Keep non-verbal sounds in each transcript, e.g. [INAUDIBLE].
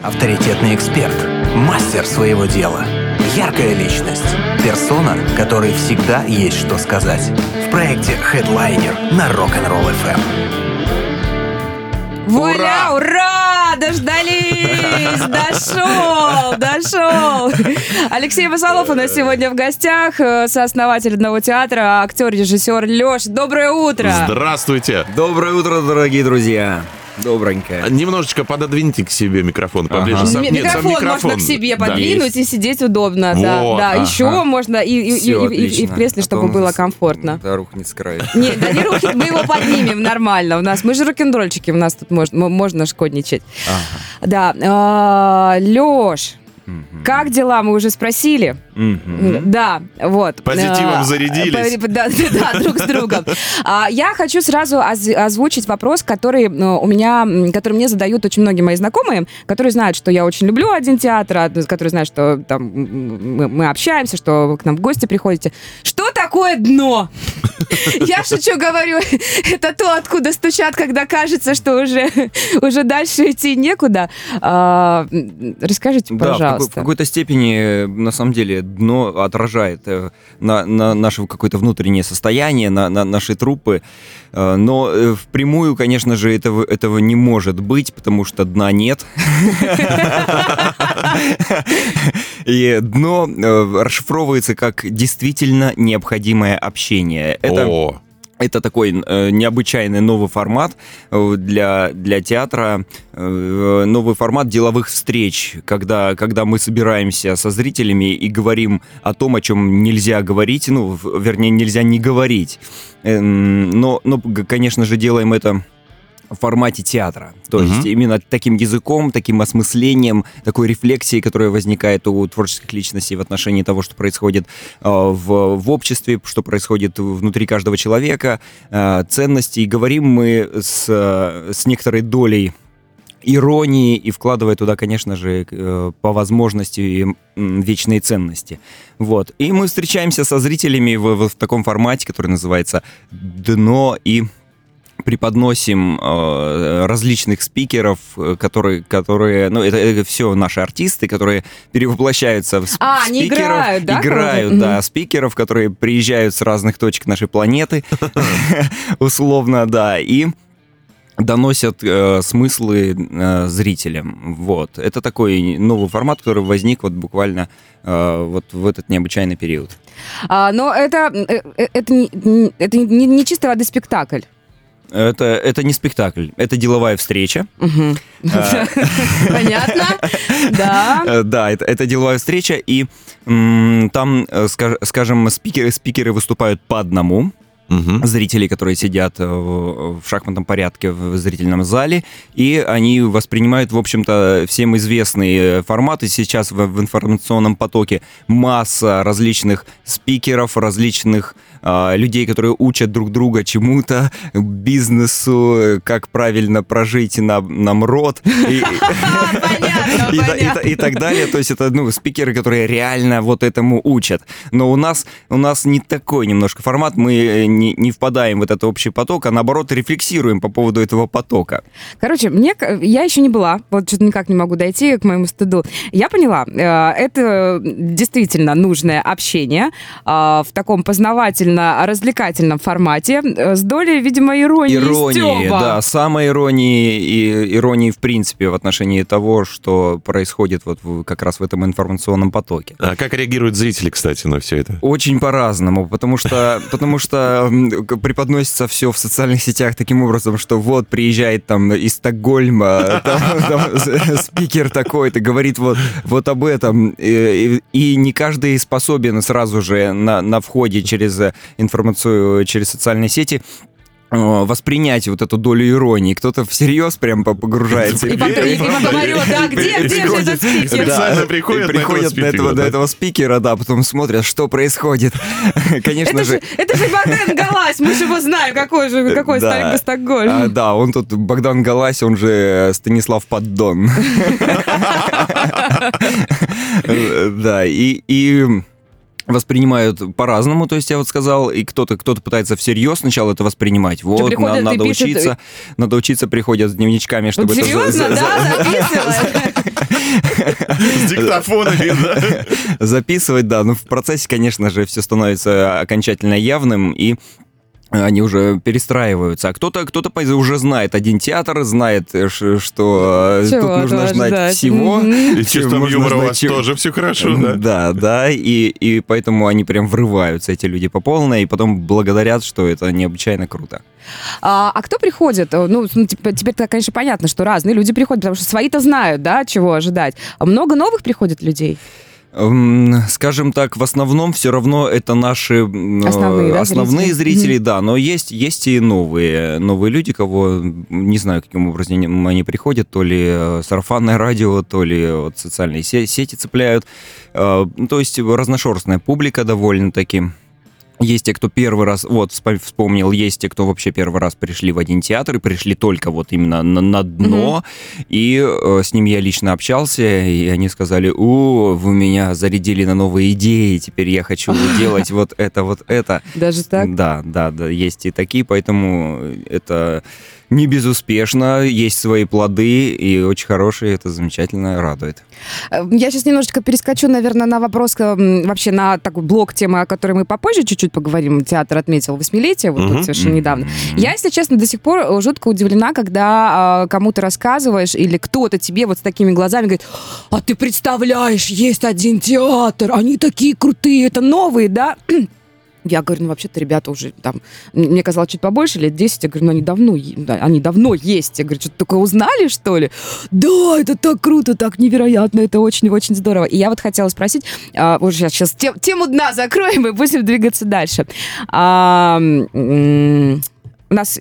Авторитетный эксперт, мастер своего дела, яркая личность, персона, которой всегда есть что сказать. В проекте Headliner на Rock'n'Roll FM. Вуаля, ура! Дождались! [LAUGHS] Дошел! Дошел! Алексей Басалов у нас сегодня в гостях, э, сооснователь одного театра, актер, режиссер Леш. Доброе утро! Здравствуйте. Доброе утро, дорогие друзья. Добренько. Немножечко пододвиньте к себе микрофон поближе. Ага. Сам- нет, сам микрофон, можно к себе Да, подвинуть и сидеть удобно. Да, Вот, да. ага. Еще можно и, и- и- Всё и- и- и в кресле, А чтобы было комфортно. Да, рухнет с краю. Не, да не рухнет, мы его поднимем нормально. У нас мы же рок-н-ролльчики, у нас тут можно, можно шкодничать. Да, Леш, как дела? Мы уже спросили. Да, вот. Позитивом А, зарядились. Да, да, [LAUGHS] да, друг с другом. А, Я хочу сразу оз- озвучить вопрос, который э, у меня, который мне задают очень многие мои знакомые, которые знают, что я очень люблю один театр, а, которые знают, что там мы мы общаемся, что вы к нам в гости приходите. Что такое дно? [LAUGHS] Я шучу, говорю, [LAUGHS] это то, откуда стучат, когда кажется, что уже, уже дальше идти некуда. А, Расскажите, Да, в, какой- в пожалуйста. какой-то степени, э, на самом деле, дно отражает э, на, на наше какое-то внутреннее состояние, на, на наши трупы. Э, Но э, впрямую, конечно же, этого, этого не может быть, потому что дна нет. И дно расшифровывается как действительно необходимое общение. Это Это такой э, необычайный новый формат э, для, для театра, э, новый формат деловых встреч, когда, когда мы собираемся со зрителями и говорим о том, о чем нельзя говорить, ну, вернее, нельзя не говорить. Эм, Но, но, конечно же, делаем это в формате театра. То Мгм. есть именно таким языком, таким осмыслением, такой рефлексией, которая возникает у творческих личностей в отношении того, что происходит э, в, в обществе, что происходит внутри каждого человека, э, ценностей. И говорим мы с, с некоторой долей иронии и вкладывая туда, конечно же, э, по возможности вечные ценности. Вот. И мы встречаемся со зрителями в, в- в таком формате, который называется «Дно» и преподносим э, различных спикеров, э, которые, которые, ну, это, все наши артисты, которые перевоплощаются в сп- А, они спикеров. играют, да, Играют, да, Мгм. спикеров, которые приезжают с разных точек нашей планеты, [LAUGHS] условно, да, и доносят э, смыслы э, зрителям. Вот. Это такой новый формат, который возник вот буквально э, вот в этот необычайный период. А, но это, э, э, это, не, это не, не чистой воды спектакль. Это, это не спектакль, это деловая встреча. А. [LAUGHS] Понятно? Да. Э, Да, это, это деловая встреча, и там, э, ска- скажем, спикеры, выступают по одному, мгм. зрителей, которые сидят э, в в шахматном порядке в зрительном зале, и они воспринимают, в общем-то, всем известные форматы. Сейчас в, в информационном потоке масса различных спикеров, различных людей, которые учат друг друга чему-то, бизнесу, как правильно прожить на, нам род. [LAUGHS] И- Понятно, и, и и так далее. То есть это ну, спикеры, которые реально вот этому учат. Но у нас, у нас не такой немножко формат. Мы э, не, не впадаем в этот общий поток, а наоборот рефлексируем по поводу этого потока. Короче, мне, я еще не была, вот что-то никак не могу дойти к моему стыду. Я поняла, э, это действительно нужное общение э, в таком познавательно-развлекательном формате э, с долей, видимо, иронии Иронии, стёба. да, самой иронии и иронии в принципе в отношении того, что происходит вот в- как раз в этом информационном потоке. А как реагируют зрители, кстати, на все это? Очень по-разному, потому что, [LAUGHS] потому что преподносится все в социальных сетях таким образом, что вот приезжает там из Стокгольма [LAUGHS] с- спикер такой-то, говорит вот, вот об этом, и, и- не каждый способен сразу же на, на входе через э, информацию, через социальные сети э, воспринять вот эту долю иронии. Кто-то всерьез прям по- погружается. И потом, и потом орёт, да, где, где же этот спикер? Да, приходят и на этого приходят на этого, спикера, да? этого спикера, да, потом смотрят, что происходит. [LAUGHS] Конечно Это же, это же Богдан Галась, мы же его знаем, какой же, какой Да. Стокгольм. А, да, он тут Богдан Галась, он же Станислав Поддон. [LAUGHS] [LAUGHS] Да, и воспринимают по-разному, то есть я вот сказал, и кто-то кто-то пытается всерьез сначала это воспринимать. Вот, приходят на- надо пишут- учиться, надо учиться, приходят с дневничками, чтобы Вот это... серьезно, за- за- да, записывает? С диктофонами, да? записывать, да. Но в процессе, конечно же, все становится окончательно явным, и они уже перестраиваются. А кто-то кто уже знает один театр, знает, э, что э, Чего тут нужно знать ждать. всего. И чувством юмора у вас чего- тоже все хорошо, да? Да, да, и, и поэтому они прям врываются, эти люди по полной, и потом благодарят, что это необычайно круто. А, а кто приходит? Э, Ну, ну, типа, теперь-то, конечно, понятно, что разные люди приходят, потому что свои-то знают, да, чего ожидать. А много новых приходит людей? Эм, Скажем так, в основном все равно это наши э, Основные, да, основные зрители? зрители, да, но есть, есть и новые, новые люди, кого не знаю, каким образом они приходят, то ли э, сарафанное радио, то ли вот социальные се- сети цепляют. Э, То есть разношерстная публика довольно-таки. Есть те, кто первый раз, вот вспом- вспомнил, есть те, кто вообще первый раз пришли в один театр и пришли только вот именно на, на дно. И э, с ними я лично общался, и они сказали, у, вы меня зарядили на новые идеи, теперь я хочу [LAUGHS] делать вот это, вот это. Даже так? Да, да, да, есть и такие, поэтому это не безуспешно, есть свои плоды, и очень хорошие, это замечательно радует. Э, Я сейчас немножечко перескочу, наверное, на вопрос м, вообще на такой блок темы, о которой мы попозже чуть-чуть поговорим. Театр отметил восьмилетие, вот тут совершенно недавно. Я, если честно, до сих пор э, жутко удивлена, когда э, кому-то рассказываешь или кто-то тебе вот с такими глазами говорит, а ты представляешь, есть один театр, они такие крутые, это новые, да? Я говорю, ну вообще-то ребята уже там, мне казалось чуть побольше, лет 10, я говорю, ну они давно, они давно есть. Я говорю, что-то такое узнали, что ли? Да, это так круто, так невероятно, это очень-очень здорово. И я вот хотела спросить, а, уже сейчас, сейчас тем- тему дна закроем и будем двигаться дальше. А, у нас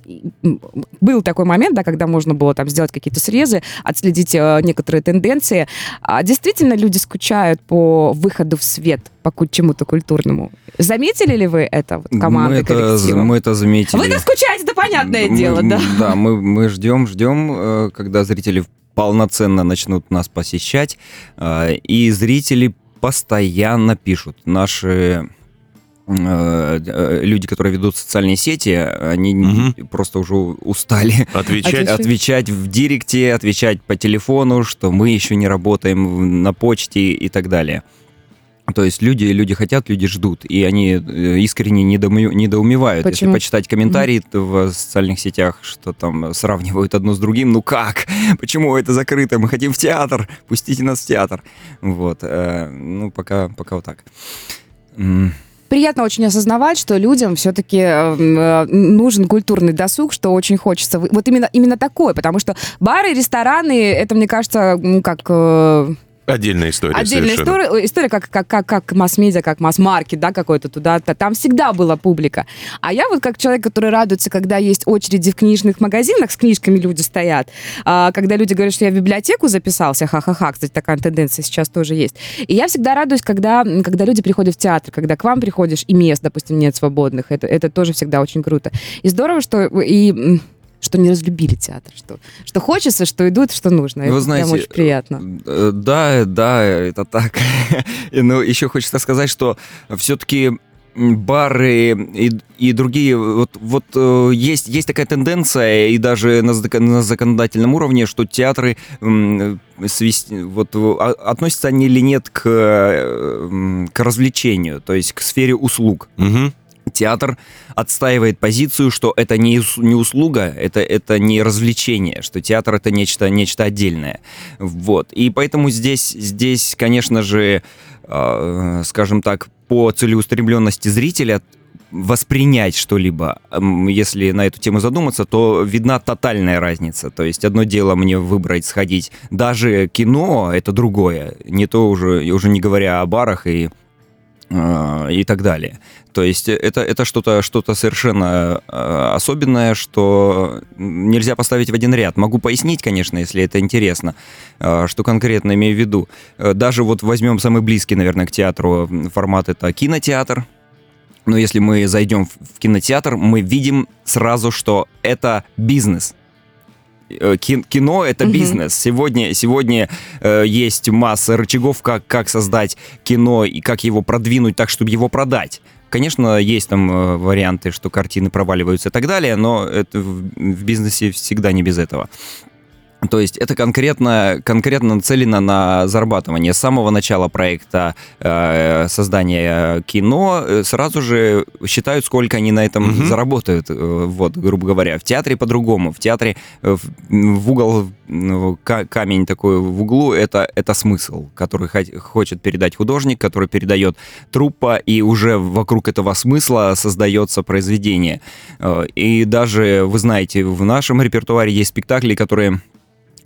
был такой момент, да, когда можно было там сделать какие-то срезы, отследить э, некоторые тенденции. А действительно люди скучают по выходу в свет, по чему-то культурному. Заметили ли вы это, вот, команда, мы, это, коллектива? мы это заметили. Вы-то скучаете, это понятное Мы- дело, да. Да, мы, мы ждем, ждем, э, когда зрители полноценно начнут нас посещать, э, и зрители постоянно пишут. Наши люди, которые ведут социальные сети, они Мгм. просто уже устали Отвечать. [LAUGHS] Отвечать. в директе, отвечать по телефону, что мы еще не работаем на почте и так далее. То есть люди, люди хотят, люди ждут, и они э, искренне недоуме- недоумевают. Почему? Если почитать комментарии т- в социальных сетях, что там сравнивают одно с другим, ну как? [LAUGHS] Почему это закрыто? Мы хотим в театр, пустите нас в театр. Вот, э, ну пока, пока вот так. Приятно очень осознавать, что людям все-таки нужен культурный досуг, что очень хочется. Вот именно, именно такой, потому что бары, рестораны, это, мне кажется, как э, Отдельная история отдельная совершенно. история, история как, как, как, как масс-медиа, как масс-маркет, да, какой-то туда. Там всегда была публика. А я вот как человек, который радуется, когда есть очереди в книжных магазинах, с книжками люди стоят, а, когда люди говорят, что я в библиотеку записался, ха-ха-ха, кстати, такая тенденция сейчас тоже есть. И я всегда радуюсь, когда, когда люди приходят в театр, когда к вам приходишь, и мест, допустим, нет свободных. Это, это тоже всегда очень круто. И здорово, что и что не разлюбили театр, что, что хочется, что идут, что нужно. Вы это знаете, прям очень приятно. Э, Да, да, это так. [LAUGHS] Но еще хочется сказать, что все-таки бары и, и другие, вот, вот э, есть, есть такая тенденция, и даже на, на законодательном уровне, что театры свести- вот, э, а- относятся они или нет к, э, к развлечению, то есть к сфере услуг Мгм. Театр отстаивает позицию, что это не, не услуга, это, это не развлечение, что театр это нечто, нечто отдельное. Вот. И поэтому здесь, здесь конечно же, э, скажем так, по целеустремленности зрителя воспринять что-либо, если на эту тему задуматься, то видна тотальная разница. То есть одно дело мне выбрать, сходить. Даже кино — это другое. Не то уже, уже не говоря о барах и и так далее. То есть это, это что-то что совершенно э, особенное, что нельзя поставить в один ряд. Могу пояснить, конечно, если это интересно, э, что конкретно имею в виду. Э, Даже вот возьмем самый близкий, наверное, к театру формат, это кинотеатр. Но если мы зайдем в кинотеатр, мы видим сразу, что это бизнес. Э, кин- Кино это Мгм. бизнес. Сегодня, сегодня э, есть масса рычагов, как, как создать кино и как его продвинуть так, чтобы его продать. Конечно, есть там э, варианты, что картины проваливаются и так далее, но это в, в бизнесе всегда не без этого. То есть это конкретно, конкретно нацелено на зарабатывание. С самого начала проекта э, создания кино э, сразу же считают, сколько они на этом Мгм. заработают. э, вот, грубо говоря. В театре по-другому. В театре э, в, в угол, ну, ка- камень такой в углу, это, это смысл, который хот- хочет передать художник, который передает труппа, и уже вокруг этого смысла создается произведение. Э, И даже, вы знаете, в нашем репертуаре есть спектакли, которые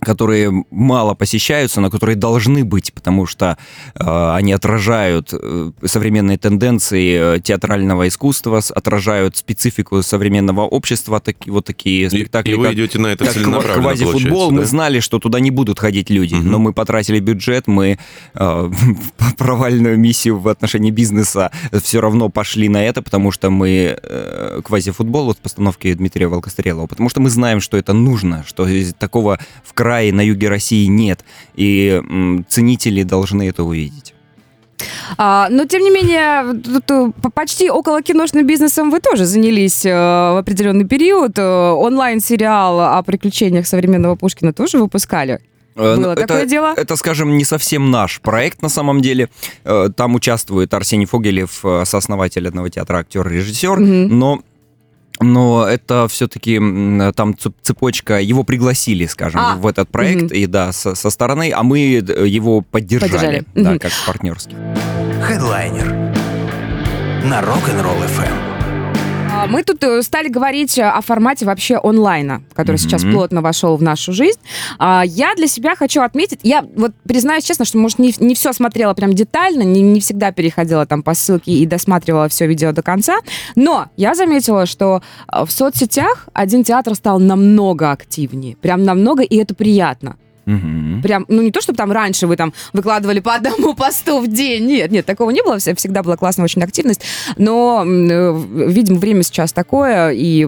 которые мало посещаются, но которые должны быть, потому что э, они отражают э, современные тенденции э, театрального искусства, отражают специфику современного общества, таки, вот такие И, спектакли. и вы как- идете на это как целенаправленно, квазифутбол, получается, мы да? знали, что туда не будут ходить люди, Мгм. но мы потратили бюджет, мы э, [LAUGHS] провальную миссию в отношении бизнеса все равно пошли на это, потому что мы э, квазифутбол вот в постановке Дмитрия Волкострелова, потому что мы знаем, что это нужно, что из- такого в крае на юге России нет, и ценители должны это увидеть. А, но, тем не менее, тут, э, по- почти около киношным бизнесом вы тоже занялись э, в определенный период. Э, Онлайн-сериал о приключениях современного Пушкина тоже выпускали. Э, Было ну, это, такое дело? Это, скажем, не совсем наш проект на самом деле. Там участвует Арсений Фогелев, сооснователь одного театра, актер, режиссер, Мгм. но но это все-таки там цеп- цепочка, его пригласили, скажем, А, в этот проект, мгм. и да, со, со стороны, а мы э, его поддержали, Поддержали, да, мгм. как партнерский. Хедлайнер на Rock'n'Roll FM. А, Мы тут э, стали говорить э, о формате вообще онлайна, который Мгм. сейчас плотно вошел в нашу жизнь. А, Я для себя хочу отметить, я вот признаюсь честно, что, может, не, не все смотрела прям детально, не, не всегда переходила там по ссылке и досматривала все видео до конца, но я заметила, что э, в соцсетях один театр стал намного активнее, прям намного, и это приятно. Мгм. Прям, ну не то, чтобы там раньше вы там выкладывали по одному [LAUGHS] посту в день, нет, нет, такого не было, всегда была классная очень активность, но, э, видимо, время сейчас такое, и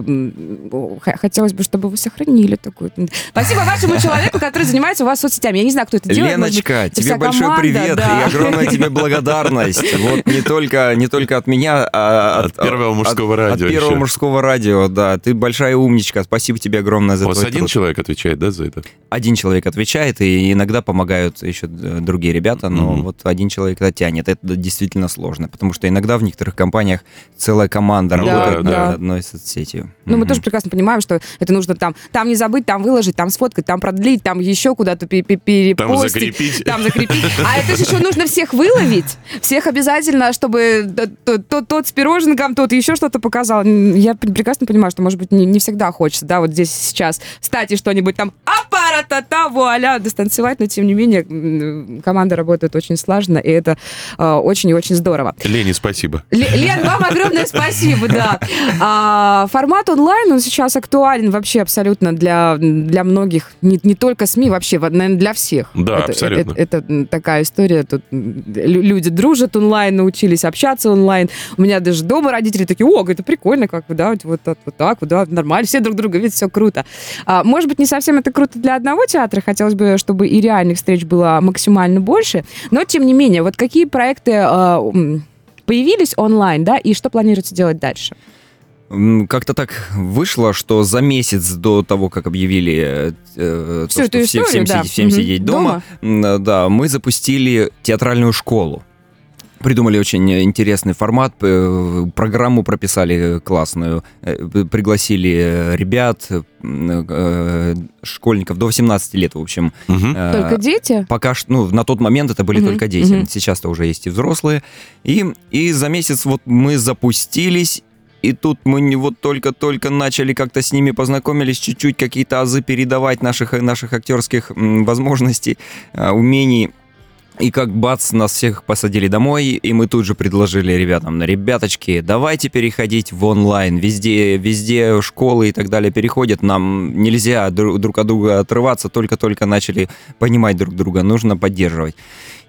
хотелось бы, чтобы вы сохранили такую. Спасибо вашему человеку, который занимается у вас соцсетями. Я не знаю, кто это делает. быть, Леночка, это тебе большой команда, привет да. и огромная тебе благодарность. Вот не только, не только от меня, а От Первого мужского от- радио От первого еще. мужского радио, да. Ты большая умничка. Спасибо тебе огромное за У вас один труд. человек отвечает, да, за это? один человек отвечает, и иногда помогают еще другие ребята, но Мгм. вот один человек это тянет. Это действительно сложно, потому что иногда в некоторых компаниях целая команда Ну работает да, над да. одной соцсетью. Ну, мы Мгм. тоже прекрасно понимаем, что это нужно там, там не забыть, там выложить, там сфоткать, там продлить, там еще куда-то пе- пе- Там перепостить. закрепить. Там закрепить. А это же еще нужно всех выловить. Всех обязательно, чтобы тот, с пироженком, тот еще что-то показал. Я пр- прекрасно понимаю, что, может быть, не, всегда хочется, да, вот здесь сейчас встать и что-нибудь там аппарата-та, вуаля, достанцевать, но тем не менее команда работает очень слаженно, и это э, очень и очень здорово. Лене спасибо. Ле- Лен, вам огромное спасибо, да. А, формат онлайн, он сейчас актуален вообще абсолютно для, для многих, не, не только СМИ, вообще, наверное, для всех. Да, это, абсолютно. Это, это, такая история, тут люди дружат онлайн, научились общаться онлайн. У меня даже дома родители такие, о, это прикольно, как бы, да, вот, вот, так, вот так, вот, да, нормально, все друг друга видят, все круто. А, может быть, не совсем это круто для одного театра, хотелось бы, чтобы и реальных встреч было максимально больше, но, тем не менее, вот какие проекты м, появились онлайн, да, и что планируется делать дальше? Как-то так вышло, что за месяц до того, как объявили э, э, Всю то, что историю, всем, да. сидеть, всем Мгм. сидеть дома, м, да, мы запустили театральную школу. Придумали очень интересный формат, э, программу прописали классную, э, пригласили ребят, э, школьников до 18 лет, в общем. Э, Только дети? Пока что, ну, на тот момент это были Мгм, только дети. мгм. Сейчас-то уже есть и взрослые. И, и за месяц вот мы запустились, и тут мы не вот только-только начали как-то с ними познакомились, чуть-чуть какие-то азы передавать наших, наших актерских возможностей, умений. И как бац, нас всех посадили домой, и мы тут же предложили ребятам, ребяточки, давайте переходить в онлайн, везде, везде школы и так далее переходят, нам нельзя друг, от друга отрываться, только-только начали понимать друг друга, нужно поддерживать.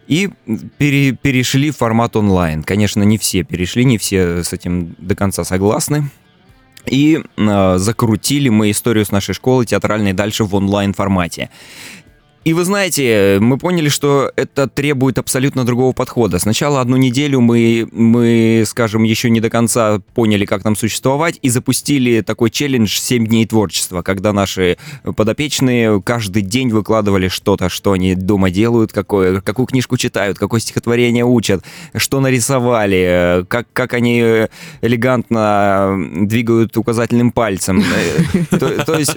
И пере- перешли в формат онлайн. Конечно, не все перешли, не все с этим до конца согласны. И э, закрутили мы историю с нашей школы театральной дальше в онлайн формате. И вы знаете, мы поняли, что это требует абсолютно другого подхода. Сначала одну неделю мы, мы, скажем, еще не до конца поняли, как нам существовать, и запустили такой челлендж «7 дней творчества», когда наши подопечные каждый день выкладывали что-то, что они дома делают, какое, какую книжку читают, какое стихотворение учат, что нарисовали, как, как они элегантно двигают указательным пальцем. Э, то, то есть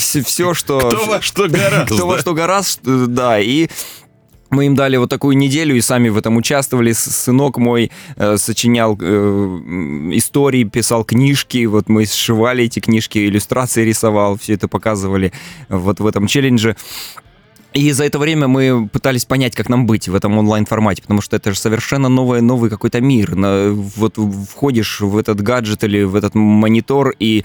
все, что... Кто во что гораздо. Кто во что гораздо, да, и мы им дали вот такую неделю и сами в этом участвовали. Сынок мой э, сочинял э, истории, писал книжки. Вот мы сшивали эти книжки, иллюстрации рисовал, все это показывали вот в этом челлендже. И за это время мы пытались понять, как нам быть в этом онлайн-формате, потому что это же совершенно новый, новый какой-то мир. Вот входишь в этот гаджет или в этот монитор и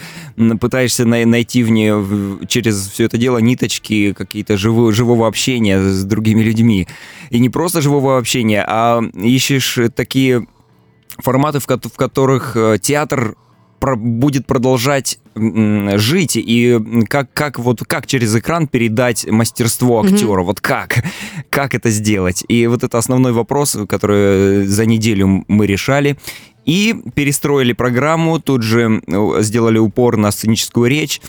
пытаешься найти в ней через все это дело ниточки какие-то живого, живого общения с другими людьми. И не просто живого общения, а ищешь такие форматы, в которых э, театр будет продолжать жить и как как вот как через экран передать мастерство актера, mm-hmm. вот как [LAUGHS] как это сделать? И вот это основной вопрос, который за неделю мы решали. И перестроили программу, тут же сделали упор на сценическую речь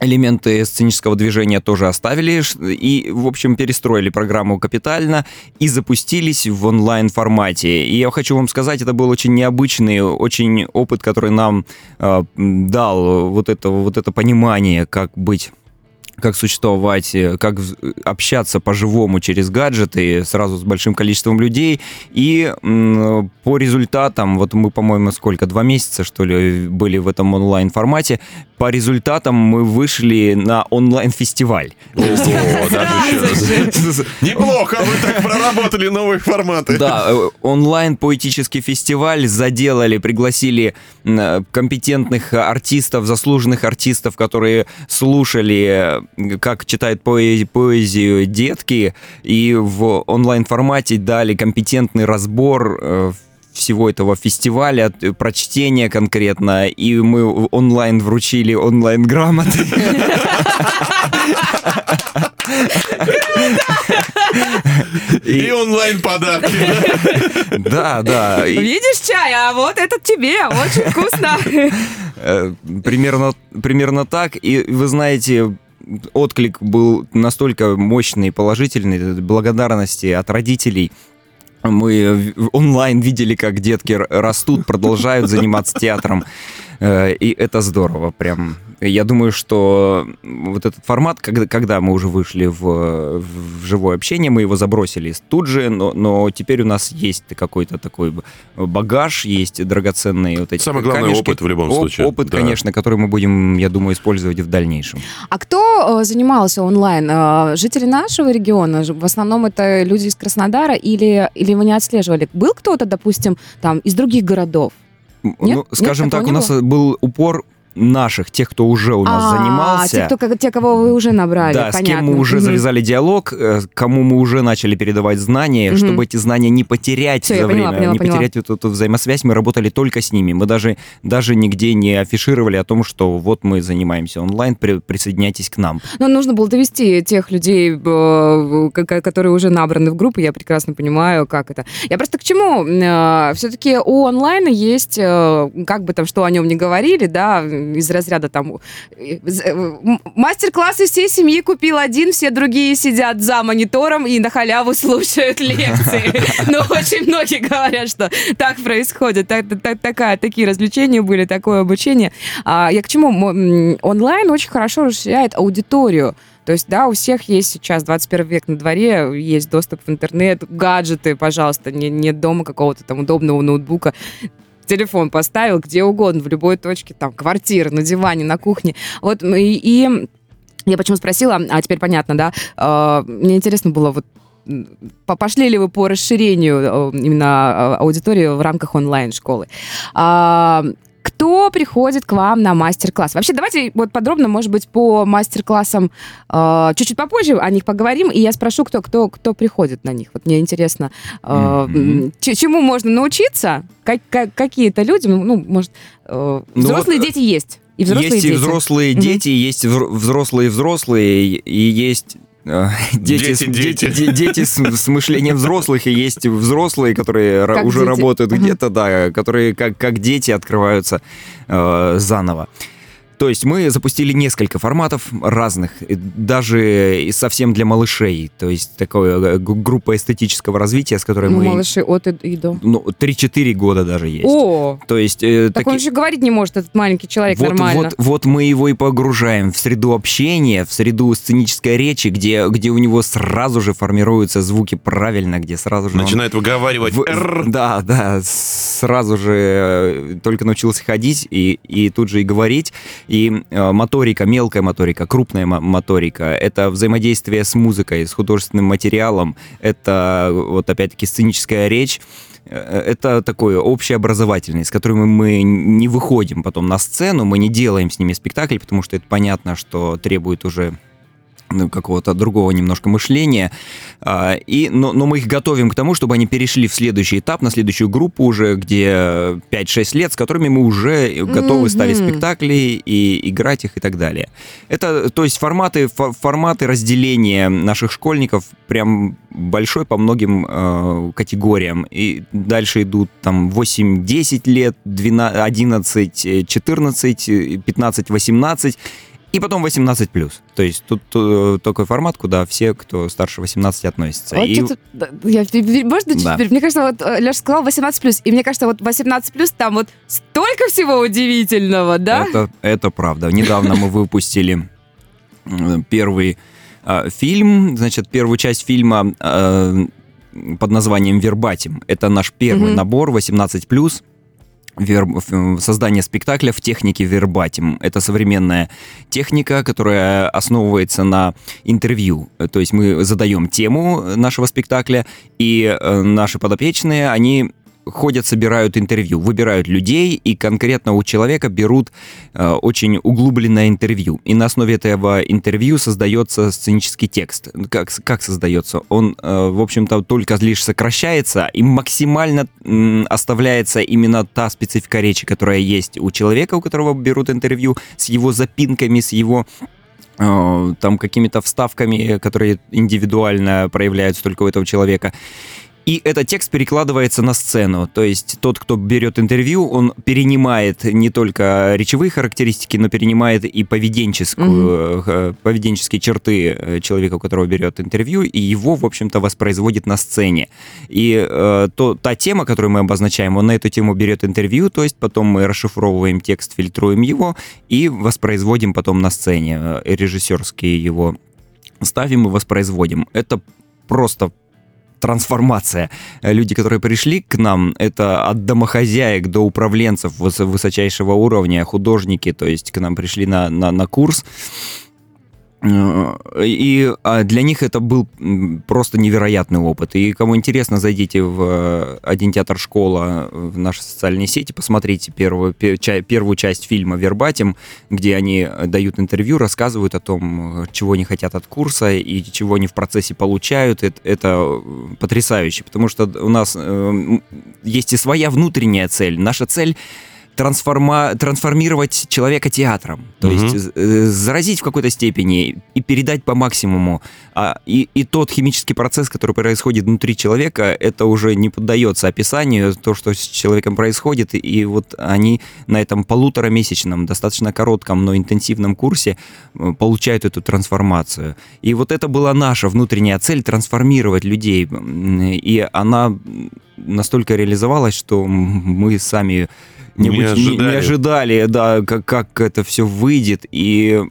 элементы сценического движения тоже оставили и, в общем, перестроили программу капитально и запустились в онлайн-формате. И я хочу вам сказать, это был очень необычный, очень опыт, который нам э, дал вот это, вот это понимание, как быть как существовать, э, как общаться по-живому через гаджеты сразу с большим количеством людей. И по результатам, вот мы, по-моему, сколько, два месяца, что ли, были в этом онлайн-формате, по результатам мы вышли на онлайн-фестиваль. Неплохо, вы так проработали новые форматы. Да, э, онлайн-поэтический фестиваль заделали, пригласили компетентных артистов, заслуженных артистов, которые слушали как читают поэзию, поэзию детки, и в онлайн-формате дали компетентный разбор э, всего этого фестиваля, прочтения конкретно, и мы онлайн вручили онлайн-грамоты. [LAUGHS] И онлайн подарки. Да, да. Видишь чай, а вот этот тебе, очень вкусно. Э, примерно, примерно так. И вы знаете, отклик был настолько мощный, положительный, благодарности от родителей. Мы онлайн видели, как детки растут, продолжают заниматься театром. Э, и это здорово, прям. Я думаю, что вот этот формат, когда, когда мы уже вышли в, в живое общение, мы его забросили тут же, но, но теперь у нас есть какой-то такой багаж, есть драгоценные вот эти Самый главный камешки. опыт в любом Оп- случае. Опыт, да. конечно, который мы будем, я думаю, использовать в дальнейшем. А кто э, занимался онлайн? Э, жители нашего региона? В основном это люди из Краснодара или, или вы не отслеживали? Был кто-то, допустим, там из других городов? Нет? Ну, скажем Нет, так, у нас был упор на-ших, тех, кто уже у нас А, занимался. Те, кто, те, кого вы уже набрали, да, с понятно. кем мы уже завязали диалог, э, кому мы уже начали передавать знания, чтобы эти знания не потерять Всё, за я поняла, время, поняла, не поняла. потерять вот эту взаимосвязь, мы работали только с ними. Мы даже, даже нигде не афишировали о том, что вот мы занимаемся онлайн, при- присоединяйтесь к нам. Но нужно было довести тех людей, э, которые уже набраны в группы, я прекрасно понимаю, как это. Я просто к чему? Все-таки у онлайна есть, э, как бы там, что о нем не говорили, да, из разряда там э, э, мастер-классы всей семьи купил один, все другие сидят за монитором и на халяву слушают лекции. [LAUGHS] Но очень многие говорят, что так происходит, так- так- такая, такие развлечения были, такое обучение. А я к чему? Онлайн очень хорошо расширяет аудиторию. То есть, да, у всех есть сейчас 21 век на дворе, есть доступ в интернет, гаджеты, пожалуйста, не, нет дома какого-то там удобного ноутбука. Телефон поставил где угодно, в любой точке, там, квартиры, на диване, на кухне. Вот, м, и, и я почему спросила, а теперь понятно, да, Э, мне интересно было вот пошли ли вы по расширению э, именно э, аудитории в рамках онлайн-школы? А, Кто приходит к вам на мастер-класс? Вообще, давайте вот подробно, может быть, по мастер-классам э, чуть-чуть попозже о них поговорим, и я спрошу, кто, кто, кто приходит на них. Вот мне интересно, э, ч- чему можно научиться? Как, как- какие-то люди, ну, может, э, Ну взрослые вот, дети есть. И взрослые есть дети. и взрослые дети, есть взр- взрослые взрослые, и есть э, [LAUGHS] дети, с- Дети, дети, де- дети с, с мышлением взрослых, и есть взрослые, которые Как уже дети. работают где-то, да, которые как, как дети открываются э, заново. То есть мы запустили несколько форматов разных, и даже совсем для малышей. То есть такая э, группа эстетического развития, с которой Ну, мы... малыши от и, и до. Ну, 3-4 года даже есть. О, То есть... э, так таки- он же говорить не может, этот маленький человек, вот, нормально. вот, вот мы его и погружаем в среду общения, в среду сценической речи, где, где у него сразу же формируются звуки правильно, где сразу же он Начинает выговаривать в- «Р». Да, да, сразу же э, только научился ходить и, и тут же и говорить. И э, моторика, мелкая моторика, крупная мо- моторика, это взаимодействие с музыкой, с художественным материалом, это вот опять-таки сценическая речь. Э, Это такой общеобразовательный, с которым мы не выходим потом на сцену, мы не делаем с ними спектакль, потому что это понятно, что требует уже какого-то другого немножко мышления. А, И, но, но мы их готовим к тому, чтобы они перешли в следующий этап, на следующую группу уже, где 5-6 лет, с которыми мы уже готовы ставить Мгм. спектакли и играть их и так далее. Это, то есть форматы, фо- форматы разделения наших школьников прям большой по многим э, категориям. И дальше идут там 8-10 лет, 12, 11, э, 14, э, 15, 18 и потом 18 плюс. То есть тут э, такой формат, куда все, кто старше 18, относятся. Вот И- я, можно чуть Да. теперь? Мне кажется, вот Леша сказал 18+, и мне кажется, вот 18+, там вот столько всего удивительного, да? Это, это правда. Недавно мы выпустили э, первый э, фильм, значит, первую часть фильма э, под названием «Вербатим». Это наш первый Мгм. набор 18+. Вер... Создание спектакля в технике вербатим. Это современная техника, которая основывается на интервью. То есть мы задаем тему нашего спектакля, и э, наши подопечные, они ходят, собирают интервью, выбирают людей и конкретно у человека берут э, очень углубленное интервью. И на основе этого интервью создается сценический текст. Как, как создается? Он, э, в общем-то, только лишь сокращается и максимально м, оставляется именно та специфика речи, которая есть у человека, у которого берут интервью, с его запинками, с его э, там какими-то вставками, которые индивидуально проявляются только у этого человека. И этот текст перекладывается на сцену. То есть тот, кто берет интервью, он перенимает не только речевые характеристики, но перенимает и поведенческую, э, поведенческие черты э, человека, у которого берет интервью, и его, в общем-то, воспроизводит на сцене. И э, то, та тема, которую мы обозначаем, он на эту тему берет интервью, то есть потом мы расшифровываем текст, фильтруем его и воспроизводим потом на сцене. Э, Режиссерские его ставим и воспроизводим. Это просто трансформация. Э, Люди, которые пришли к нам, это от домохозяек до управленцев выс- высочайшего уровня, художники, то есть к нам пришли на, на, на курс. Э, И а, для них это был просто невероятный опыт. И кому интересно, зайдите в э, один театр школа в наши социальные сети, посмотрите первую, первую часть фильма Вербатим, где они дают интервью, рассказывают о том, э, чего они хотят от курса и чего они в процессе получают. Это, это э, потрясающе, потому что у нас э, есть и своя внутренняя цель. Наша цель трансформа... трансформировать человека театром. То Мгм. есть э, заразить в какой-то степени и передать по максимуму. А, и, и тот химический процесс, который происходит внутри человека, это уже не поддается описанию, то, что с человеком происходит. И, вот они на этом полуторамесячном, достаточно коротком, но интенсивном курсе э, получают эту трансформацию. И вот это была наша внутренняя цель трансформировать людей. И она настолько реализовалась, что мы сами не, Не быть- не- не ожидали. ожидали, да, как, как это все выйдет. И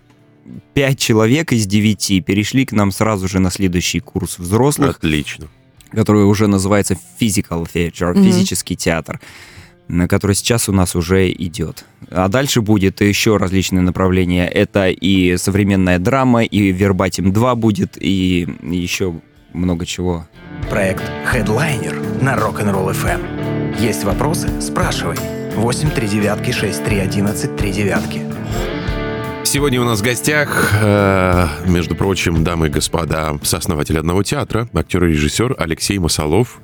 пять человек из девяти перешли к нам сразу же на следующий курс взрослых, Отлично. который уже называется Physical Theater, Мгм. физический театр на который сейчас у нас уже идет. А дальше будет еще различные направления. Это и современная драма, и Вербатим 2 будет, и еще много чего. Проект Headliner на Rock'n'Roll FM. Есть вопросы? Спрашивай. 8 3 девятки 6 3 11 3 девятки. Сегодня у нас в гостях, э, между прочим, дамы и господа, сооснователь одного театра, актер и режиссер Алексей Масолов.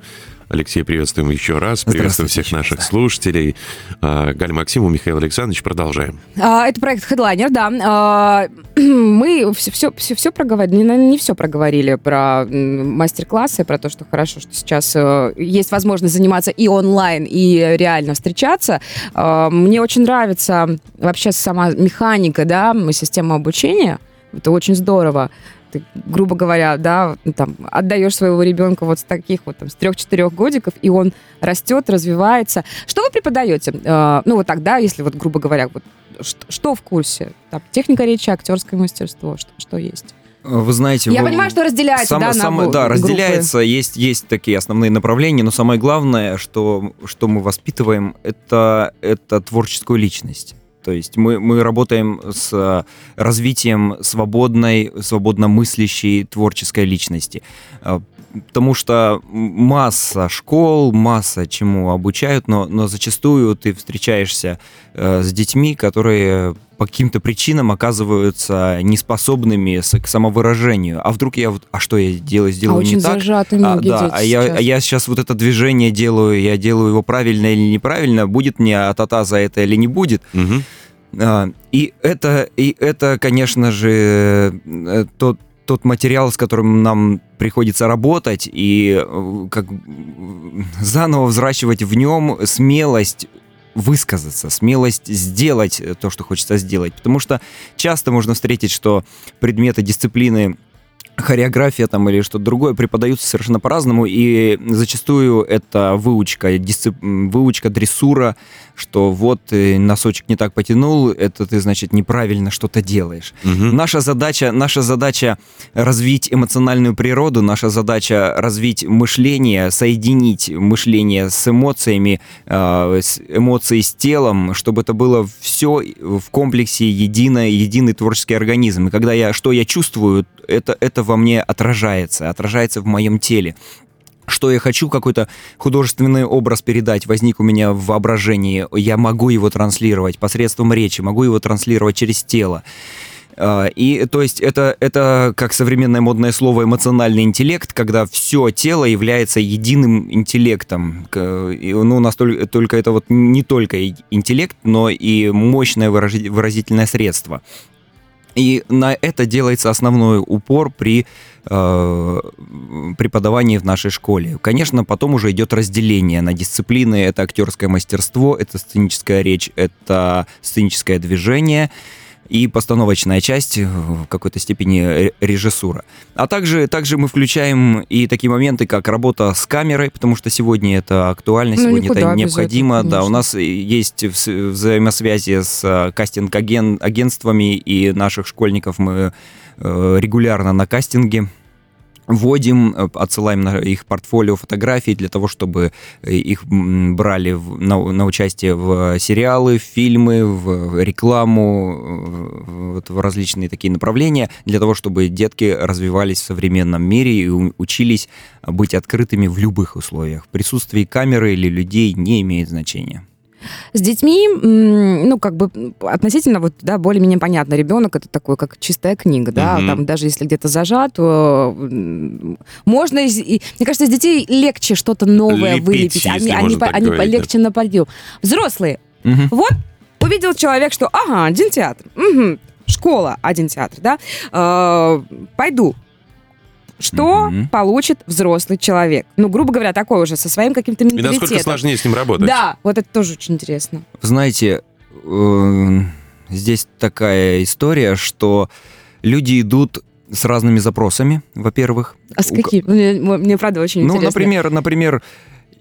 Алексей, приветствуем еще раз. Приветствуем всех раз, наших да. слушателей. А, Галя Максимов, Михаил Александрович, продолжаем. А, Это проект Headliner, да. А, [CLEARS THROAT] Мы все, все, все, все проговорили, не, не все проговорили про мастер-классы, про то, что хорошо, что сейчас э, есть возможность заниматься и онлайн, и реально встречаться. Мне очень нравится вообще сама механика, да, система обучения. Это очень здорово. Ты, грубо говоря, да, там, отдаешь своего ребенка вот с таких вот, там, с трех-четырех годиков, и он растет, развивается. Что вы преподаете? Э, ну, вот так, да, если вот, грубо говоря, вот, что, что в курсе? Там, техника речи, актерское мастерство, что, что есть? Вы знаете... Я вы- понимаю, что разделяется, Само- да, на само- гу- да, группы. разделяется, есть, есть такие основные направления, но самое главное, что, что мы воспитываем, это, это творческую личность. То есть мы, мы работаем с э, развитием свободной, свободно мыслящей творческой личности. Потому что масса школ, масса чему обучают, но, но зачастую ты встречаешься э, с детьми, которые по каким-то причинам оказываются неспособными к самовыражению. А вдруг я вот, а что я делаю, А сделаю очень не так? зажаты А, да, а я, сейчас. а я сейчас вот это движение делаю, я делаю его правильно или неправильно, будет мне атата за это или не будет. А, И это, и это, конечно же, э, тот, тот материал, с которым нам приходится работать, и э, как заново взращивать в нем смелость высказаться, смелость сделать э, то, что хочется сделать. Потому что часто можно встретить, что предметы дисциплины хореография там или что-то другое преподаются совершенно по-разному, и зачастую это выучка, дисцип- выучка, дрессура, что вот э, носочек не так потянул, это ты, значит, неправильно что-то делаешь. Мгм. Наша задача, наша задача развить эмоциональную природу, наша задача развить мышление, соединить мышление с эмоциями, э, с эмоции с телом, чтобы это было все в комплексе единое, единый творческий организм. И когда я что я чувствую, это это во мне отражается, отражается в моем теле. Что я хочу, какой-то художественный образ передать, возник у меня в воображении, я могу его транслировать посредством речи, могу его транслировать через тело. А, И то есть это, это как современное модное слово эмоциональный интеллект, когда все тело является единым интеллектом. Ну, у нас только, это вот не только интеллект, но и мощное выразительное средство. И на это делается основной упор при э, преподавании в нашей школе. Конечно, потом уже идет разделение на дисциплины. Это актерское мастерство, это сценическая речь, это сценическое движение и постановочная часть, э, в какой-то степени ре- режиссура. А также, также мы включаем и такие моменты, как работа с камерой, потому что сегодня это актуально, Ну, сегодня это необходимо. этого, да, у нас есть вс- взаимосвязи с э, кастинг-агентствами, и наших школьников мы э, регулярно на кастинге вводим, э, отсылаем на их портфолио фотографий для того, чтобы э, их брали в- на, на участие в сериалы, в фильмы, в рекламу, э, вот в различные такие направления, для того, чтобы детки развивались в современном мире и учились быть открытыми в любых условиях. Присутствие камеры или людей не имеет значения. С детьми, ну, как бы относительно, вот, да, более-менее понятно. Ребенок это такой, как чистая книга, да, Мгм. там даже если где-то зажат, м, можно, из, и- мне кажется, из детей легче что-то новое Лепить, вылепить. Они, они, по- они говорить, да. полегче на подъем. Взрослые, Мгм. вот увидел человек, что, ага, один театр, мгм, школа, один театр, да, э, пойду. Что Мгм. получит взрослый человек? Ну, грубо говоря, такой уже, со своим каким-то И менталитетом. насколько сложнее с ним работать? Да, вот это тоже очень интересно. Знаете, э, здесь такая история, что люди идут с разными запросами, во-первых. А с У какими? Мне, мне правда очень Ну, интересно. например, например,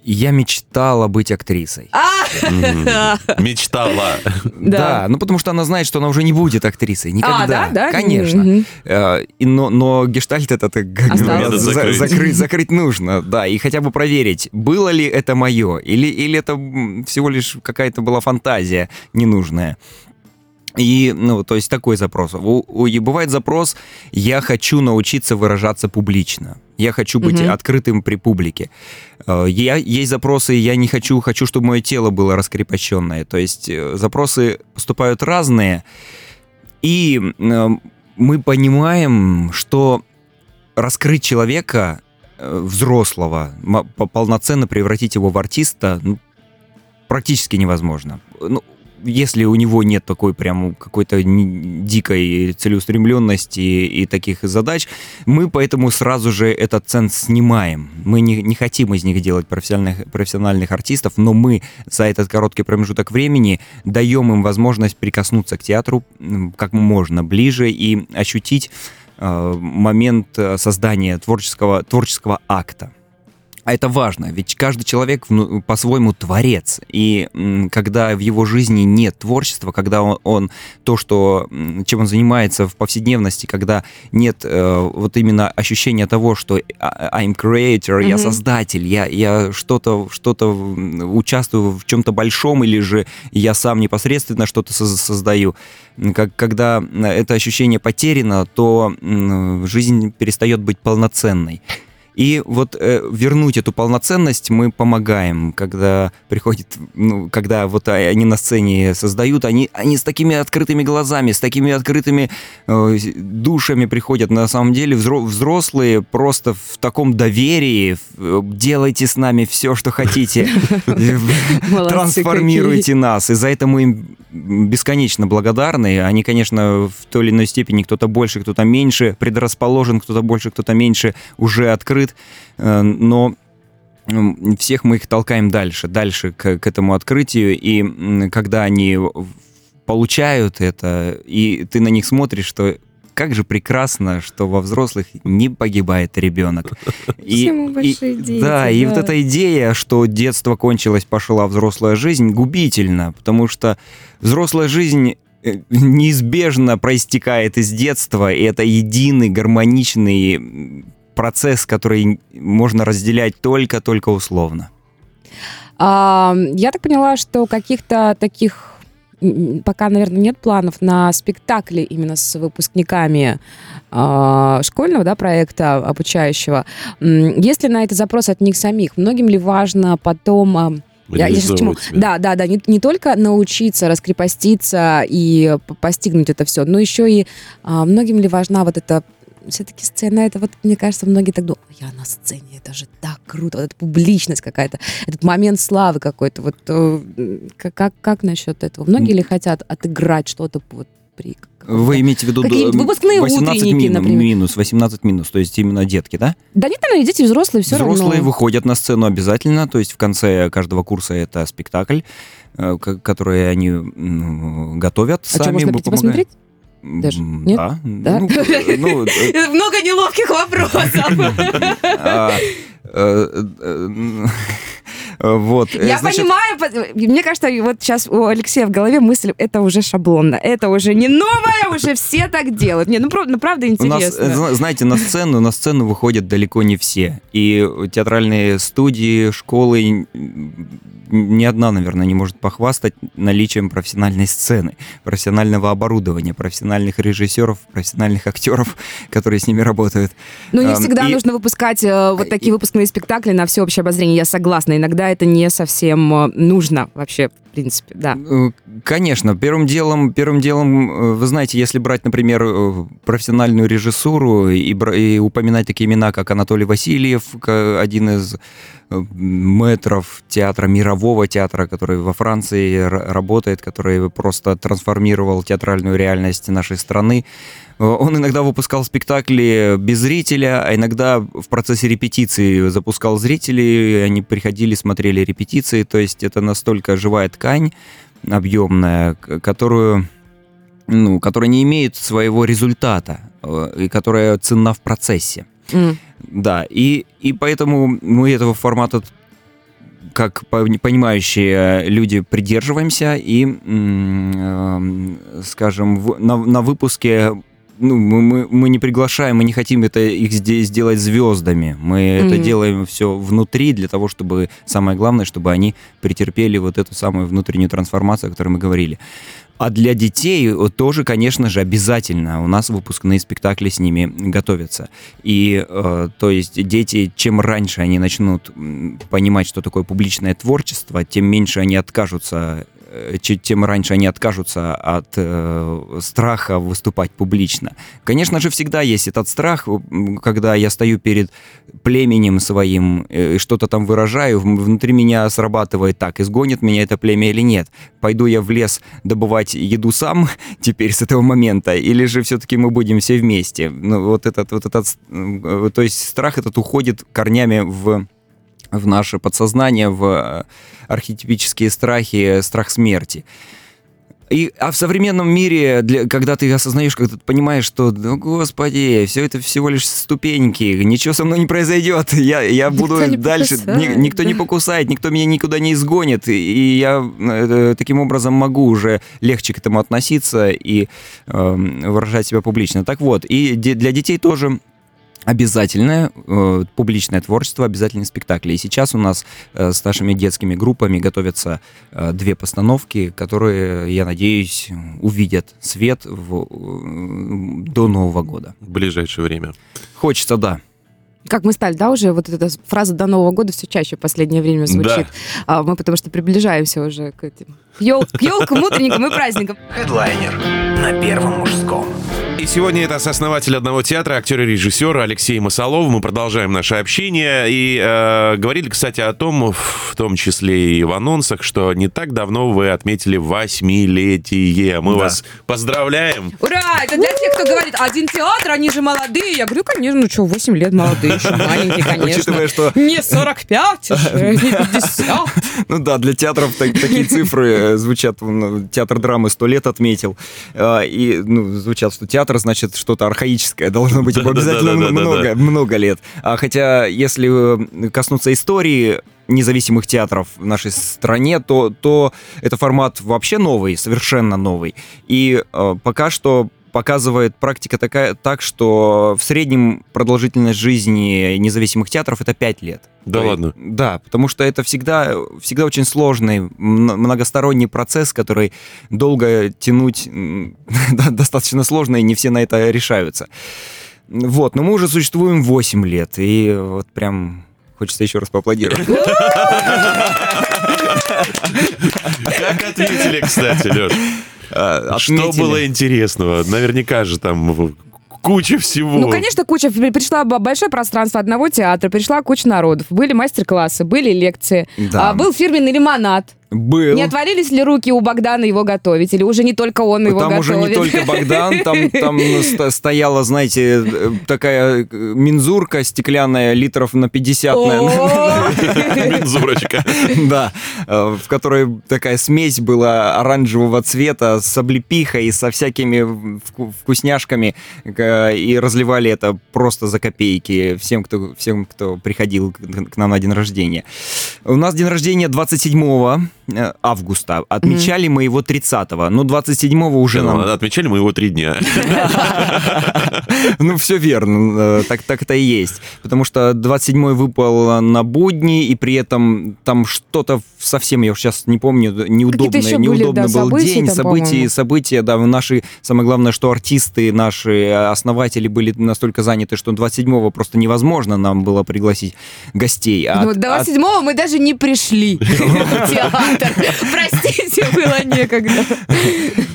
я мечтала быть актрисой. А! Мечтала. Да. ну потому что она знает, что она уже не будет актрисой никогда. А, да, да? Конечно. Э, но, но гештальт этот э, закрыть. нужно, да, и хотя бы проверить, было ли это мое, или, или это всего лишь какая-то была фантазия ненужная. И, ну, то есть такой запрос. У- у- и бывает запрос, я хочу научиться выражаться публично. Я хочу быть Мгм. открытым при публике. Э, Я, есть запросы, я не хочу, хочу, чтобы мое тело было раскрепощенное. То есть э, запросы поступают разные. И э, мы понимаем, что раскрыть человека э, взрослого полноценно превратить его в артиста ну, практически невозможно. Ну, если у него нет такой прям какой-то дикой целеустремленности и таких задач, мы поэтому сразу же этот ценз снимаем. Мы не, не хотим из них делать профессиональных, профессиональных артистов, но мы за этот короткий промежуток времени даем им возможность прикоснуться к театру как можно ближе и ощутить э, момент э, создания творческого, творческого акта. А это важно, ведь каждый человек по-своему творец. И когда в его жизни нет творчества, когда он, он то, что, чем он занимается в повседневности, когда нет э, вот именно ощущения того, что I- I'm creator, я Мгм. создатель, я, я что-то что участвую в чем-то большом, или же я сам непосредственно что-то соз- создаю. Как, когда э, это ощущение потеряно, то м, жизнь перестает быть полноценной. И вот э, вернуть эту полноценность мы помогаем, когда приходит, ну, когда вот они на сцене создают, они, они с такими открытыми глазами, с такими открытыми э, душами приходят. На самом деле взро- взрослые просто в таком доверии, э, делайте с нами все, что хотите, [LAUGHS] трансформируйте нас. И за это мы им бесконечно благодарны. Они, конечно, в той или иной степени кто-то больше, кто-то меньше предрасположен, кто-то больше, кто-то меньше уже открыт. Э, Но всех мы их толкаем дальше, дальше к, к этому открытию. И когда они получают это, и ты на них смотришь, что как же прекрасно, что во взрослых не погибает ребенок. [LAUGHS] И, и- дети, да, и вот да. эта идея, что детство кончилось, пошла взрослая жизнь, губительна, потому что взрослая жизнь э, неизбежно проистекает из детства, и это единый гармоничный процесс, который можно разделять только-только условно. А, я так поняла, что каких-то таких пока, наверное, нет планов на спектакли именно с выпускниками а, школьного да, проекта обучающего. Есть ли на это запрос от них самих? Многим ли важно потом... а, я- я к чему? Себя. Да, да, да. Не, не только научиться раскрепоститься и постигнуть это все, но еще и а, многим ли важна вот эта все-таки сцена, это вот, мне кажется, многие так думают, я на сцене, это же так круто, вот эта публичность какая-то, этот момент славы какой-то, вот э, как, как, как насчет этого? Многие ли хотят отыграть что-то вот при... Вы имеете в виду Какие-нибудь д- выпускные 18 утренники, мин- например. минус, 18 минус, то есть именно детки, да? Да нет, наверное, дети взрослые, все Взрослые равно. выходят на сцену обязательно, то есть в конце каждого курса это спектакль, э, который они готовят А сами. что, можно прийти посмотреть? Даже? Нет? Да. Да? Ну, [LAUGHS] э, ну, э, Много неловких вопросов. [LAUGHS] [LAUGHS] э, э, э, Вот. э, Я значит, понимаю, по- мне кажется, вот сейчас у Алексея в голове мысль, это уже шаблонно, это уже не новое, уже все так делают. Не, ну, прав- ну, правда У нас, интересно. э, зна- знаете, на сцену, на сцену выходят далеко не все. И театральные студии, школы, ни одна, наверное, не может похвастать наличием профессиональной сцены, профессионального оборудования, профессиональных режиссеров, профессиональных актеров, которые с ними работают. Ну, не Эм, всегда и- нужно выпускать э, вот такие выпускные спектакли на всеобщее обозрение, я согласна. Иногда это не совсем э, нужно вообще, в принципе, да. Э, Конечно, первым делом, первым делом, э, вы знаете, если брать, например, профессиональную режиссуру и, и упоминать такие имена, как Анатолий Васильев, один из мэтров театра, мирового театра, который во Франции работает, который просто трансформировал театральную реальность нашей страны. Э, Он иногда выпускал спектакли без зрителя, а иногда в процессе репетиции запускал зрителей, они приходили, смотрели репетиции, то есть это настолько живая ткань, объемная, которую, ну, которая не имеет своего результата э, и которая ценна в процессе. М. Да, и, и поэтому мы этого формата как пони- понимающие люди придерживаемся и, эм, скажем, в- на, на выпуске ну, мы, мы, мы не приглашаем, мы не хотим это их здесь сделать звездами. Мы это Мгм. делаем все внутри для того, чтобы самое главное, чтобы они претерпели вот эту самую внутреннюю трансформацию, о которой мы говорили. А для детей э, тоже, конечно же, обязательно. У нас выпускные спектакли с ними готовятся. И, э, то есть, дети, чем раньше они начнут понимать, что такое публичное творчество, тем меньше они откажутся тем раньше они откажутся от э, страха выступать публично. Конечно же, всегда есть этот страх, когда я стою перед племенем своим э, и что-то там выражаю, внутри меня срабатывает так, изгонит меня это племя или нет. Пойду я в лес добывать еду сам [LAUGHS] теперь с этого момента, или же все-таки мы будем все вместе. Ну, вот этот, вот этот, э, то есть страх этот уходит корнями в в наше подсознание, в э, архетипические страхи, страх смерти. И, а в современном мире, для, когда ты осознаешь, когда ты понимаешь, что, ну, господи, все это всего лишь ступеньки, ничего со мной не произойдет, [LAUGHS] я, я буду не дальше, покусает, ни- никто не покусает, никто меня никуда не изгонит, и, и я э, таким образом могу уже легче к этому относиться и эм, выражать себя публично. Так вот, и де- для детей тоже обязательное э, публичное творчество, обязательные спектакли. И сейчас у нас э, с нашими детскими группами готовятся э, две постановки, которые, я надеюсь, увидят свет в, э, до Нового года. В ближайшее время. Хочется, да. Как мы стали, да, уже вот эта фраза до Нового года все чаще в последнее время звучит. А мы потому что приближаемся уже к этим ел- к елкам, утренникам и праздникам. Хедлайнер на первом мужском. И сегодня это сооснователь одного театра, актер и режиссер Алексей Масолов. Мы продолжаем наше общение. И э, говорили, кстати, о том, в том числе и в анонсах, что не так давно вы отметили восьмилетие. Мы Да. вас поздравляем. Ура! Это для тех, кто говорит, один театр, они же молодые. Я говорю, конечно, ну что, 8 лет молодые, еще маленькие, [LAUGHS] конечно. Учитывая, что Не 45 уже, не 50. Ну да, для театров так- такие цифры звучат. ну, Театр драмы сто лет отметил. А, И ну, звучат, что театр, значит, что-то архаическое. Должно быть обязательно много, много лет. А хотя, если э, коснуться истории независимых театров в нашей стране, то, то это формат вообще новый, совершенно новый. И э, пока что показывает практика такая, так, что в среднем продолжительность жизни независимых театров это 5 лет. Да То ладно? Да, потому что это всегда, всегда очень сложный, многосторонний процесс, который долго тянуть [LAUGHS] достаточно сложно, и не все на это решаются. Вот, но мы уже существуем 8 лет, и вот прям хочется еще раз поаплодировать. Как ответили, кстати, Леш? А, Что отметили. было интересного? Наверняка же там куча всего. Ну, конечно, куча. Пришла большое пространство одного театра, пришла куча народов. Были мастер-классы, были лекции. Да. А, был фирменный лимонад. Был. Не отвалились ли руки у Богдана его готовить? Или уже не только он его там готовит? уже не только Богдан, там, там ст- стояла, знаете, э, такая э, мензурка стеклянная, литров на 50, наверное. О! [LAUGHS] [LAUGHS] Мензурочка. Да, э, в которой такая смесь была оранжевого цвета с облепихой и со всякими вку- вкусняшками, и разливали это просто за копейки всем, кто, всем, кто приходил к нам на день рождения. У нас день рождения 27 э, августа. Отмечали мы его 30-го, но 27-го уже нам... Отмечали мы его три дня. [LAUGHS] Ну, все верно, э, так, так это и есть. Потому что 27-й выпал на будни, и при этом там что-то совсем, я уж сейчас не помню, неудобное, да, был день, события, события, да, наши, самое главное, что артисты, наши основатели были настолько заняты, что 27-го просто невозможно нам было пригласить гостей. А- Ну, до а- 27 мы даже не пришли [LAUGHS] театр. [LAUGHS] Простите, было некогда.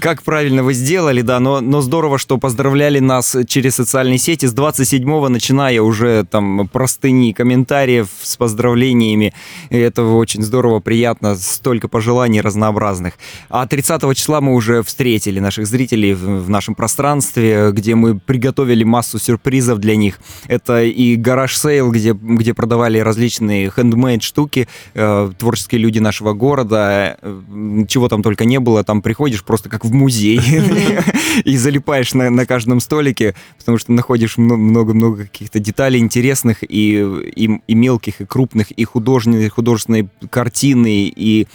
Как правильно вы сделали, да, но, но здорово, что поздравляли нас через социальные сети с 27-го, начиная уже там простыни комментариев с поздравлениями. И это очень здорово, приятно, столько пожеланий разнообразных. А 30 числа мы уже встретили наших зрителей в, в нашем пространстве, где мы приготовили массу сюрпризов для них. Это и garage sale, где, где продавали различные хендмейд штуки, э, творческие люди нашего города, э, чего там только не было, там приходишь просто как в музей и залипаешь на, на каждом столике, потому что находишь мно- много-много каких-то деталей интересных и, и, мелких, и крупных, и художественные, художественные картины, и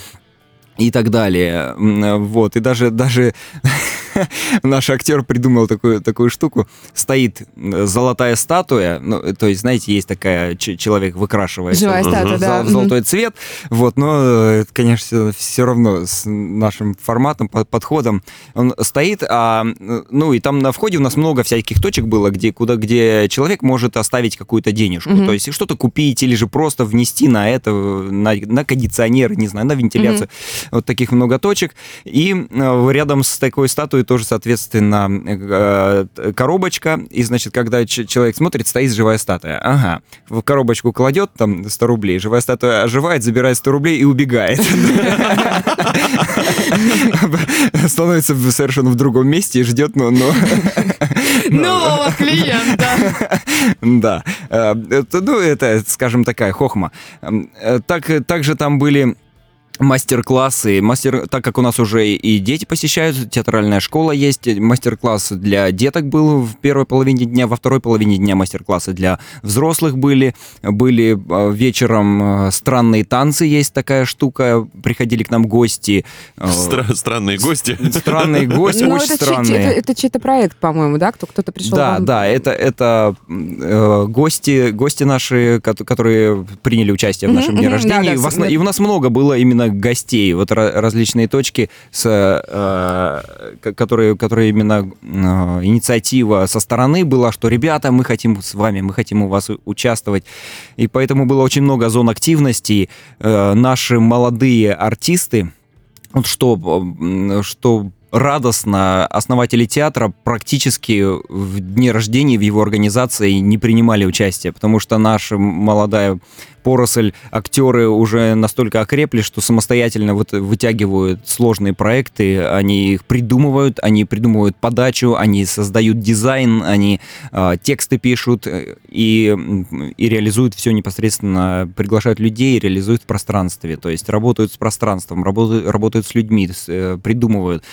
и так далее. Вот, и даже, даже [LAUGHS] [LAUGHS] наш актер придумал такую, такую штуку. Стоит золотая статуя, ну, то есть, знаете, есть такая, человек выкрашивается Живая статуя, да. в золотой цвет, вот, но, конечно, все равно с нашим форматом, подходом он стоит, а, ну, и там на входе у нас много всяких точек было, где, куда, где человек может оставить какую-то денежку, mm-hmm. то есть что-то купить или же просто внести на это, на, на кондиционер, не знаю, на вентиляцию. Mm-hmm. Вот таких много точек. И э, рядом с такой статуей тоже, соответственно, э, коробочка. И, значит, когда человек смотрит, стоит живая статуя. Ага. В коробочку кладет там 100 рублей, живая статуя оживает, забирает 100 рублей и убегает. Становится совершенно в другом месте и ждет, но... Нового клиента. Да. Э, ну, это, скажем, такая хохма. Так, также там были мастер-классы. Мастер, так как у нас уже и дети посещают, театральная школа есть, мастер-класс для деток был в первой половине дня, во второй половине дня мастер-классы для взрослых были. Были а, вечером а, странные танцы, есть такая штука, приходили к нам гости. А, Стра- странные гости? Странные гости, ну, очень странные. Это, это чей-то проект, по-моему, да? Кто, кто-то пришел Да, вам... да, это, это э, гости, гости наши, которые приняли участие в нашем дне рождения. Да, да, и у нас много было именно гостей, вот различные точки, с, э, которые, которые именно э, инициатива со стороны была, что ребята, мы хотим с вами, мы хотим у вас участвовать. И поэтому было очень много зон активности. Э, наши молодые артисты, вот что, что радостно. Основатели театра практически в дне рождения в его организации не принимали участие, потому что наша молодая поросль актеры уже настолько окрепли, что самостоятельно вот вытягивают сложные проекты, они их придумывают, они придумывают подачу, они создают дизайн, они э, тексты пишут э, и, и реализуют все непосредственно, приглашают людей, реализуют в пространстве, то есть работают с пространством, работают, работают с людьми, с, э, придумывают.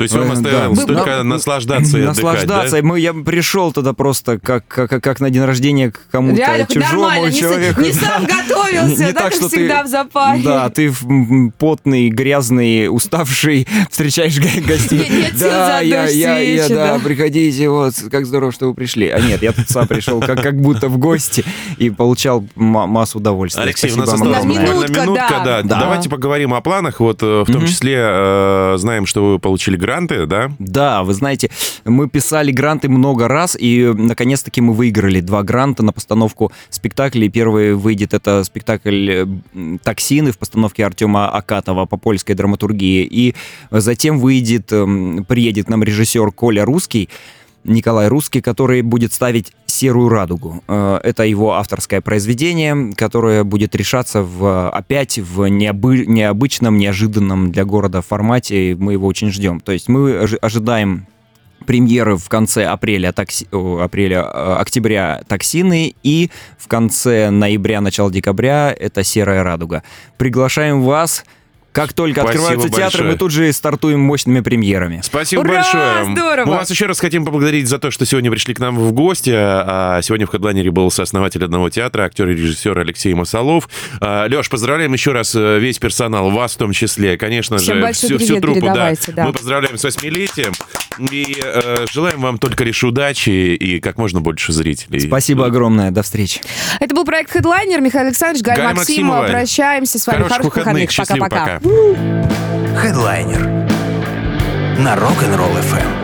То есть вам осталось да. только ну, наслаждаться и Наслаждаться. Да? Мы, я пришел туда просто как, как, как на день рождения к кому-то чужому человеку. Не, не сам готовился, [LAUGHS] не, так, что всегда ты, в запасе. Да, ты потный, грязный, уставший, [LAUGHS] встречаешь гостей. Нет, да, я, я, я, да, приходите, вот, как здорово, что вы пришли. А нет, я тут сам пришел как, как будто в гости и получал массу удовольствия. Алексей, Спасибо у нас осталась минутка, минутка да. да. Давайте поговорим о планах. Вот э, в том числе э, знаем, что вы получили грант гранты, да? Да, вы знаете, мы писали гранты много раз, и наконец-таки мы выиграли два гранта на постановку спектаклей. Первый выйдет это спектакль э, «Токсины» в постановке Артема Акатова по польской драматургии. И затем выйдет, эм, приедет нам режиссер Коля Русский, Николай Русский, который будет ставить «Серую радугу». Э, это его авторское произведение, которое будет решаться в, опять в необы, необычном, неожиданном для города формате. Мы его очень ждем. То есть мы ожидаем премьеры в конце апреля, такси, апреля, э, октября «Токсины» и в конце ноября, начало декабря это «Серая радуга». Приглашаем вас – как только Спасибо открываются большое. театры, мы тут же стартуем мощными премьерами. Спасибо Ура, большое. Здорово. Мы вас еще раз хотим поблагодарить за то, что сегодня пришли к нам в гости. А сегодня в хедлайнере был сооснователь одного театра, актер и режиссер Алексей Масолов. А, Леш, поздравляем еще раз э, весь персонал, вас в том числе, конечно Всем же, всю, всю труппу. Да. да. Мы поздравляем с восьмилетием и э, желаем вам только лишь удачи и как можно больше зрителей. Спасибо огромное. До встречи. Это был проект Headliner. Михаил Александрович, Галь, Галь Максимова. Максимова. Прощаемся с вами. Хороших, Хороших выходных. выходных. Пока-пока. Headliner на Rock'n'Roll FM.